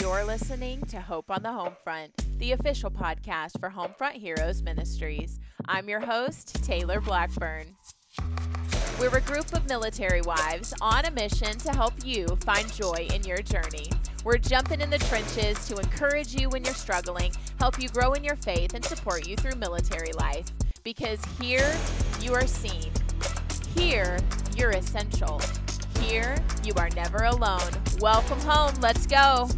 You're listening to Hope on the Homefront, the official podcast for Homefront Heroes Ministries. I'm your host, Taylor Blackburn. We're a group of military wives on a mission to help you find joy in your journey. We're jumping in the trenches to encourage you when you're struggling, help you grow in your faith, and support you through military life. Because here you are seen, here you're essential, here you are never alone. Welcome home. Let's go.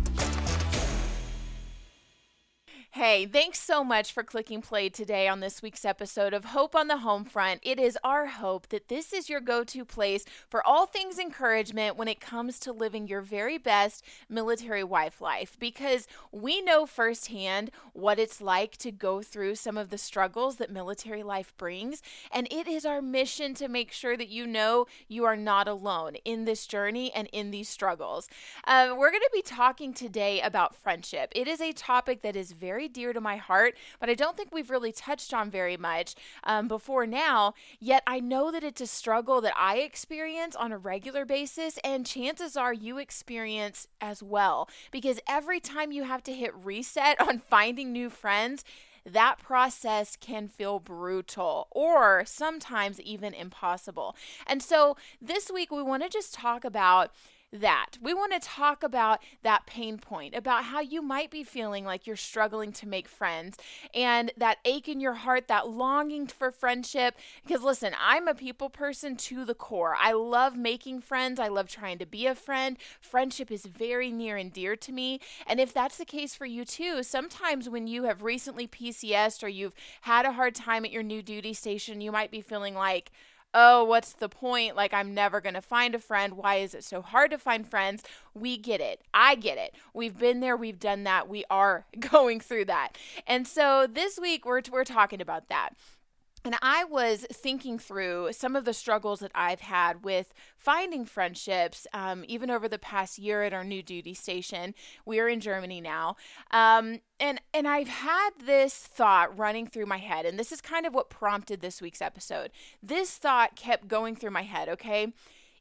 Thanks so much for clicking play today on this week's episode of Hope on the Home Front. It is our hope that this is your go to place for all things encouragement when it comes to living your very best military wife life because we know firsthand what it's like to go through some of the struggles that military life brings. And it is our mission to make sure that you know you are not alone in this journey and in these struggles. Uh, we're going to be talking today about friendship. It is a topic that is very dear to my heart, but I don't think we've really touched on very much um, before now. Yet I know that it's a struggle that I experience on a regular basis, and chances are you experience as well. Because every time you have to hit reset on finding new friends, that process can feel brutal or sometimes even impossible. And so this week, we want to just talk about that. We want to talk about that pain point, about how you might be feeling like you're struggling to make friends and that ache in your heart, that longing for friendship. Because listen, I'm a people person to the core. I love making friends, I love trying to be a friend. Friendship is very near and dear to me. And if that's the case for you too, sometimes when you have recently PCSed or you've had a hard time at your new duty station, you might be feeling like, oh, what's the point? Like, I'm never going to find a friend. Why is it so hard to find friends? We get it. I get it. We've been there. We've done that. We are going through that. And so this week, we're, we're talking about that. And I was thinking through some of the struggles that I've had with finding friendships, um, even over the past year at our new duty station. We're in Germany now, um, and and I've had this thought running through my head, and this is kind of what prompted this week's episode. This thought kept going through my head. Okay,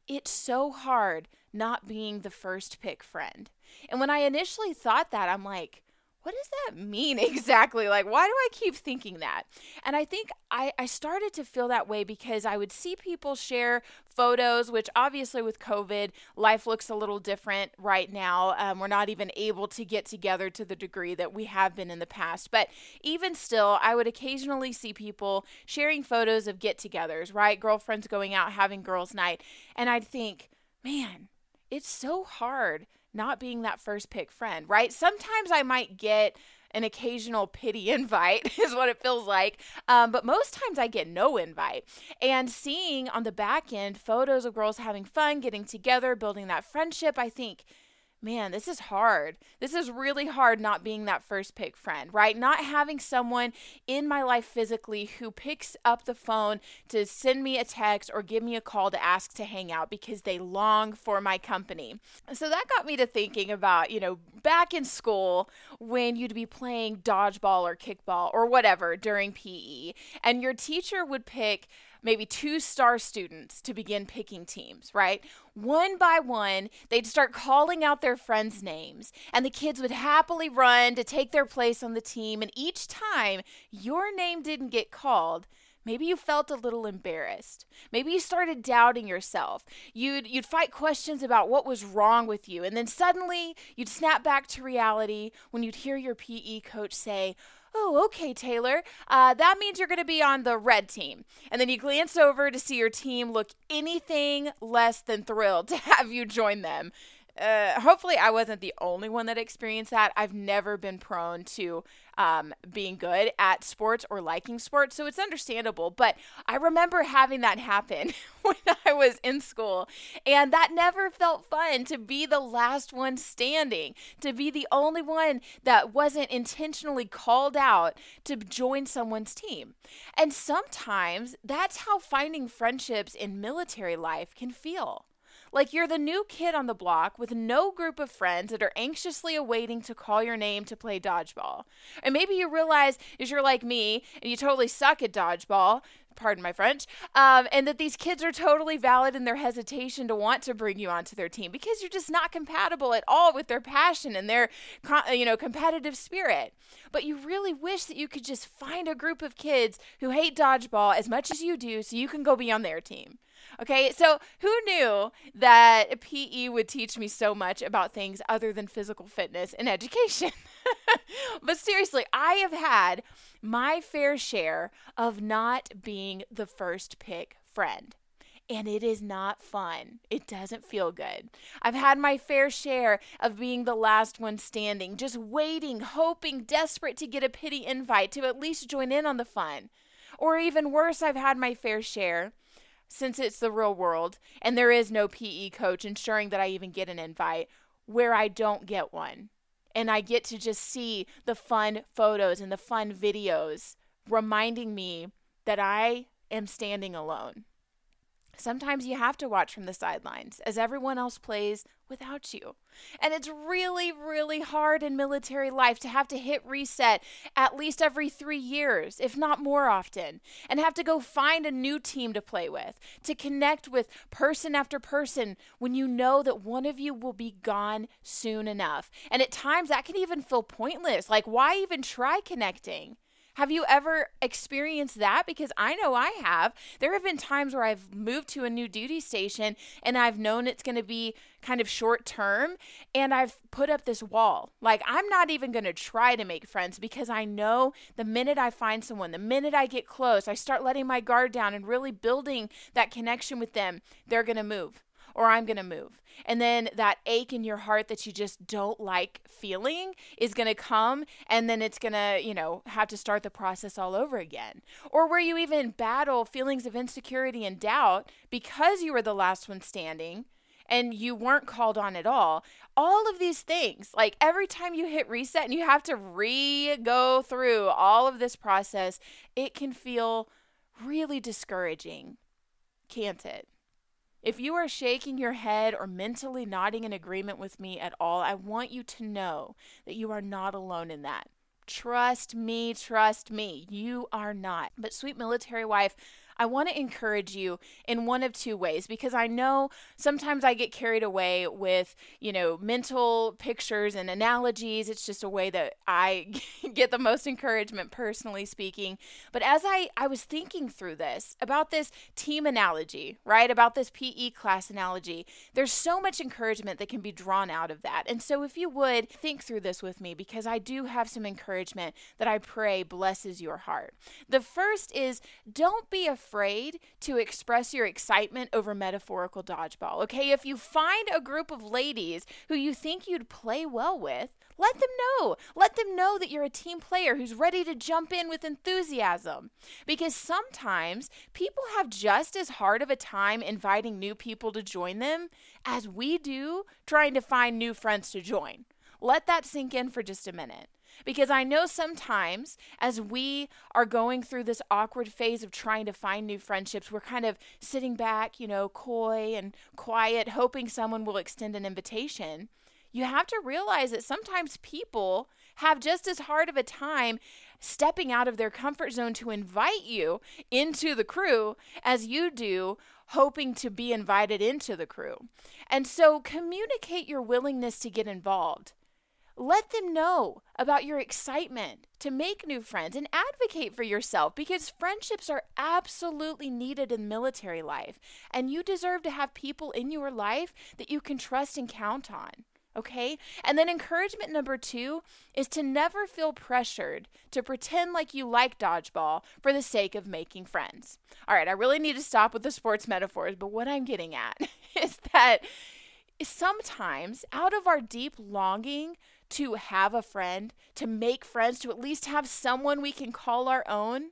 it's so hard not being the first pick friend, and when I initially thought that, I'm like what does that mean exactly? Like, why do I keep thinking that? And I think I, I started to feel that way because I would see people share photos, which obviously with COVID, life looks a little different right now. Um, we're not even able to get together to the degree that we have been in the past. But even still, I would occasionally see people sharing photos of get togethers, right? Girlfriends going out having girls' night. And I'd think, man, it's so hard not being that first pick friend, right? Sometimes I might get an occasional pity invite is what it feels like um, but most times i get no invite and seeing on the back end photos of girls having fun getting together building that friendship i think man, this is hard. This is really hard not being that first pick friend, right? Not having someone in my life physically who picks up the phone to send me a text or give me a call to ask to hang out because they long for my company. So that got me to thinking about, you know, back in school when you'd be playing dodgeball or kickball or whatever during PE, and your teacher would pick maybe two star students to begin picking teams, right? One by one, they'd start calling out their friends' names, and the kids would happily run to take their place on the team. And each time your name didn't get called, Maybe you felt a little embarrassed. Maybe you started doubting yourself. You'd you'd fight questions about what was wrong with you, and then suddenly you'd snap back to reality when you'd hear your PE coach say, oh, okay, Taylor, uh, that means you're going to be on the red team. And then you glance over to see your team look anything less than thrilled to have you join them uh, hopefully I wasn't the only one that experienced that. I've never been prone to um, being good at sports or liking sports, so it's understandable. But I remember having that happen when I was in school, and that never felt fun to be the last one standing, to be the only one that wasn't intentionally called out to join someone's team. And sometimes that's how finding friendships in military life can feel Like you're the new kid on the block with no group of friends that are anxiously awaiting to call your name to play dodgeball. And maybe you realize is you're like me and you totally suck at dodgeball, pardon my French, um, and that these kids are totally valid in their hesitation to want to bring you onto their team because you're just not compatible at all with their passion and their, you know, competitive spirit. But you really wish that you could just find a group of kids who hate dodgeball as much as you do so you can go be on their team. Okay, so who knew that PE would teach me so much about things other than physical fitness and education? but seriously, I have had my fair share of not being the first pick friend. And it is not fun. It doesn't feel good. I've had my fair share of being the last one standing, just waiting, hoping, desperate to get a pity invite to at least join in on the fun. Or even worse, I've had my fair share since it's the real world and there is no PE coach ensuring that I even get an invite where I don't get one. And I get to just see the fun photos and the fun videos reminding me that I am standing alone. Sometimes you have to watch from the sidelines as everyone else plays without you. And it's really, really hard in military life to have to hit reset at least every three years, if not more often, and have to go find a new team to play with, to connect with person after person when you know that one of you will be gone soon enough. And at times that can even feel pointless. Like, why even try connecting? Have you ever experienced that? Because I know I have. There have been times where I've moved to a new duty station and I've known it's going to be kind of short term and I've put up this wall. Like, I'm not even going to try to make friends because I know the minute I find someone, the minute I get close, I start letting my guard down and really building that connection with them, they're going to move or I'm going to move. And then that ache in your heart that you just don't like feeling is going to come and then it's going to, you know, have to start the process all over again. Or where you even battle feelings of insecurity and doubt because you were the last one standing and you weren't called on at all. All of these things, like every time you hit reset and you have to re go through all of this process, it can feel really discouraging, can't it? If you are shaking your head or mentally nodding in agreement with me at all, I want you to know that you are not alone in that. Trust me, trust me, you are not. But, sweet military wife, I want to encourage you in one of two ways because I know sometimes I get carried away with, you know, mental pictures and analogies. It's just a way that I get the most encouragement, personally speaking. But as I, I was thinking through this, about this team analogy, right? About this PE class analogy, there's so much encouragement that can be drawn out of that. And so if you would think through this with me, because I do have some encouragement that I pray blesses your heart. The first is don't be afraid afraid to express your excitement over metaphorical dodgeball. Okay, if you find a group of ladies who you think you'd play well with, let them know. Let them know that you're a team player who's ready to jump in with enthusiasm. Because sometimes people have just as hard of a time inviting new people to join them as we do trying to find new friends to join. Let that sink in for just a minute. Because I know sometimes as we are going through this awkward phase of trying to find new friendships, we're kind of sitting back, you know, coy and quiet, hoping someone will extend an invitation. You have to realize that sometimes people have just as hard of a time stepping out of their comfort zone to invite you into the crew as you do hoping to be invited into the crew. And so communicate your willingness to get involved. Let them know about your excitement to make new friends and advocate for yourself because friendships are absolutely needed in military life. And you deserve to have people in your life that you can trust and count on. Okay? And then encouragement number two is to never feel pressured to pretend like you like dodgeball for the sake of making friends. All right, I really need to stop with the sports metaphors, but what I'm getting at is that sometimes out of our deep longing to have a friend, to make friends, to at least have someone we can call our own,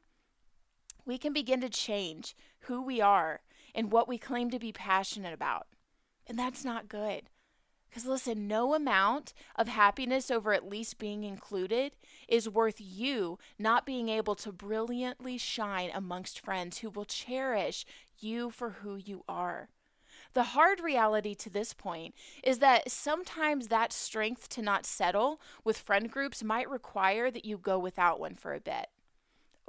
we can begin to change who we are and what we claim to be passionate about. And that's not good. Because listen, no amount of happiness over at least being included is worth you not being able to brilliantly shine amongst friends who will cherish you for who you are. The hard reality to this point is that sometimes that strength to not settle with friend groups might require that you go without one for a bit.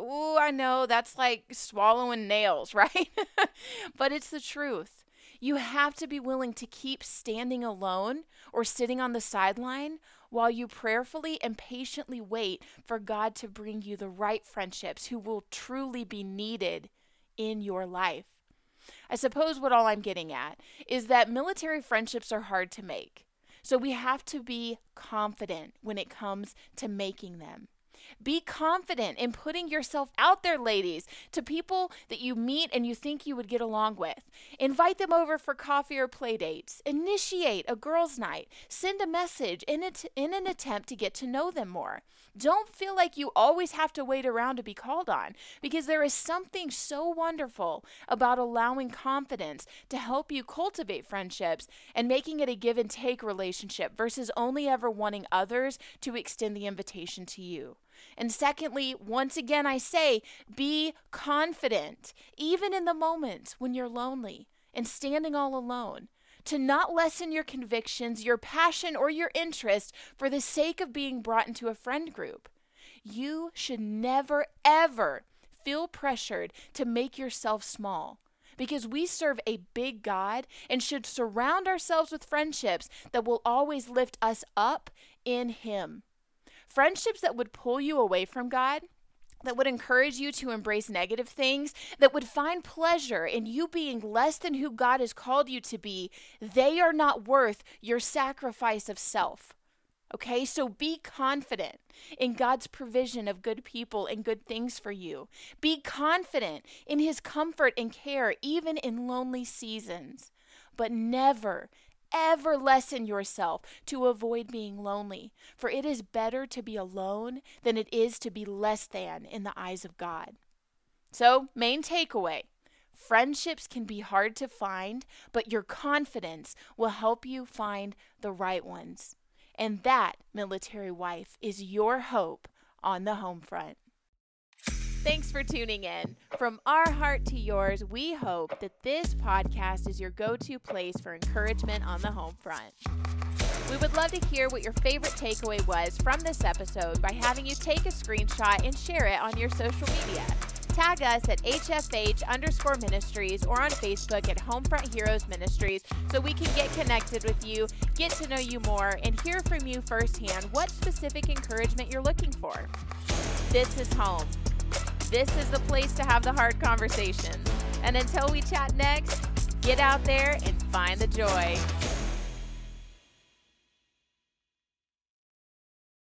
Ooh, I know that's like swallowing nails, right? but it's the truth. You have to be willing to keep standing alone or sitting on the sideline while you prayerfully and patiently wait for God to bring you the right friendships who will truly be needed in your life. I suppose what all I'm getting at is that military friendships are hard to make. So we have to be confident when it comes to making them. Be confident in putting yourself out there, ladies, to people that you meet and you think you would get along with. Invite them over for coffee or play dates. Initiate a girls' night. Send a message in, it, in an attempt to get to know them more. Don't feel like you always have to wait around to be called on because there is something so wonderful about allowing confidence to help you cultivate friendships and making it a give and take relationship versus only ever wanting others to extend the invitation to you. And secondly, once again, I say, be confident, even in the moments when you're lonely and standing all alone. To not lessen your convictions, your passion, or your interest for the sake of being brought into a friend group. You should never, ever feel pressured to make yourself small because we serve a big God and should surround ourselves with friendships that will always lift us up in Him. Friendships that would pull you away from God, that would encourage you to embrace negative things, that would find pleasure in you being less than who God has called you to be, they are not worth your sacrifice of self. Okay, so be confident in God's provision of good people and good things for you. Be confident in His comfort and care, even in lonely seasons. But never, ever lessen yourself to avoid being lonely, for it is better to be alone than it is to be less than in the eyes of God. So, main takeaway friendships can be hard to find, but your confidence will help you find the right ones. And that, military wife, is your hope on the home front. Thanks for tuning in. From our heart to yours, we hope that this podcast is your go to place for encouragement on the home front. We would love to hear what your favorite takeaway was from this episode by having you take a screenshot and share it on your social media. Tag us at HFH underscore ministries or on Facebook at Homefront Heroes Ministries so we can get connected with you, get to know you more, and hear from you firsthand what specific encouragement you're looking for. This is home. This is the place to have the hard conversations. And until we chat next, get out there and find the joy.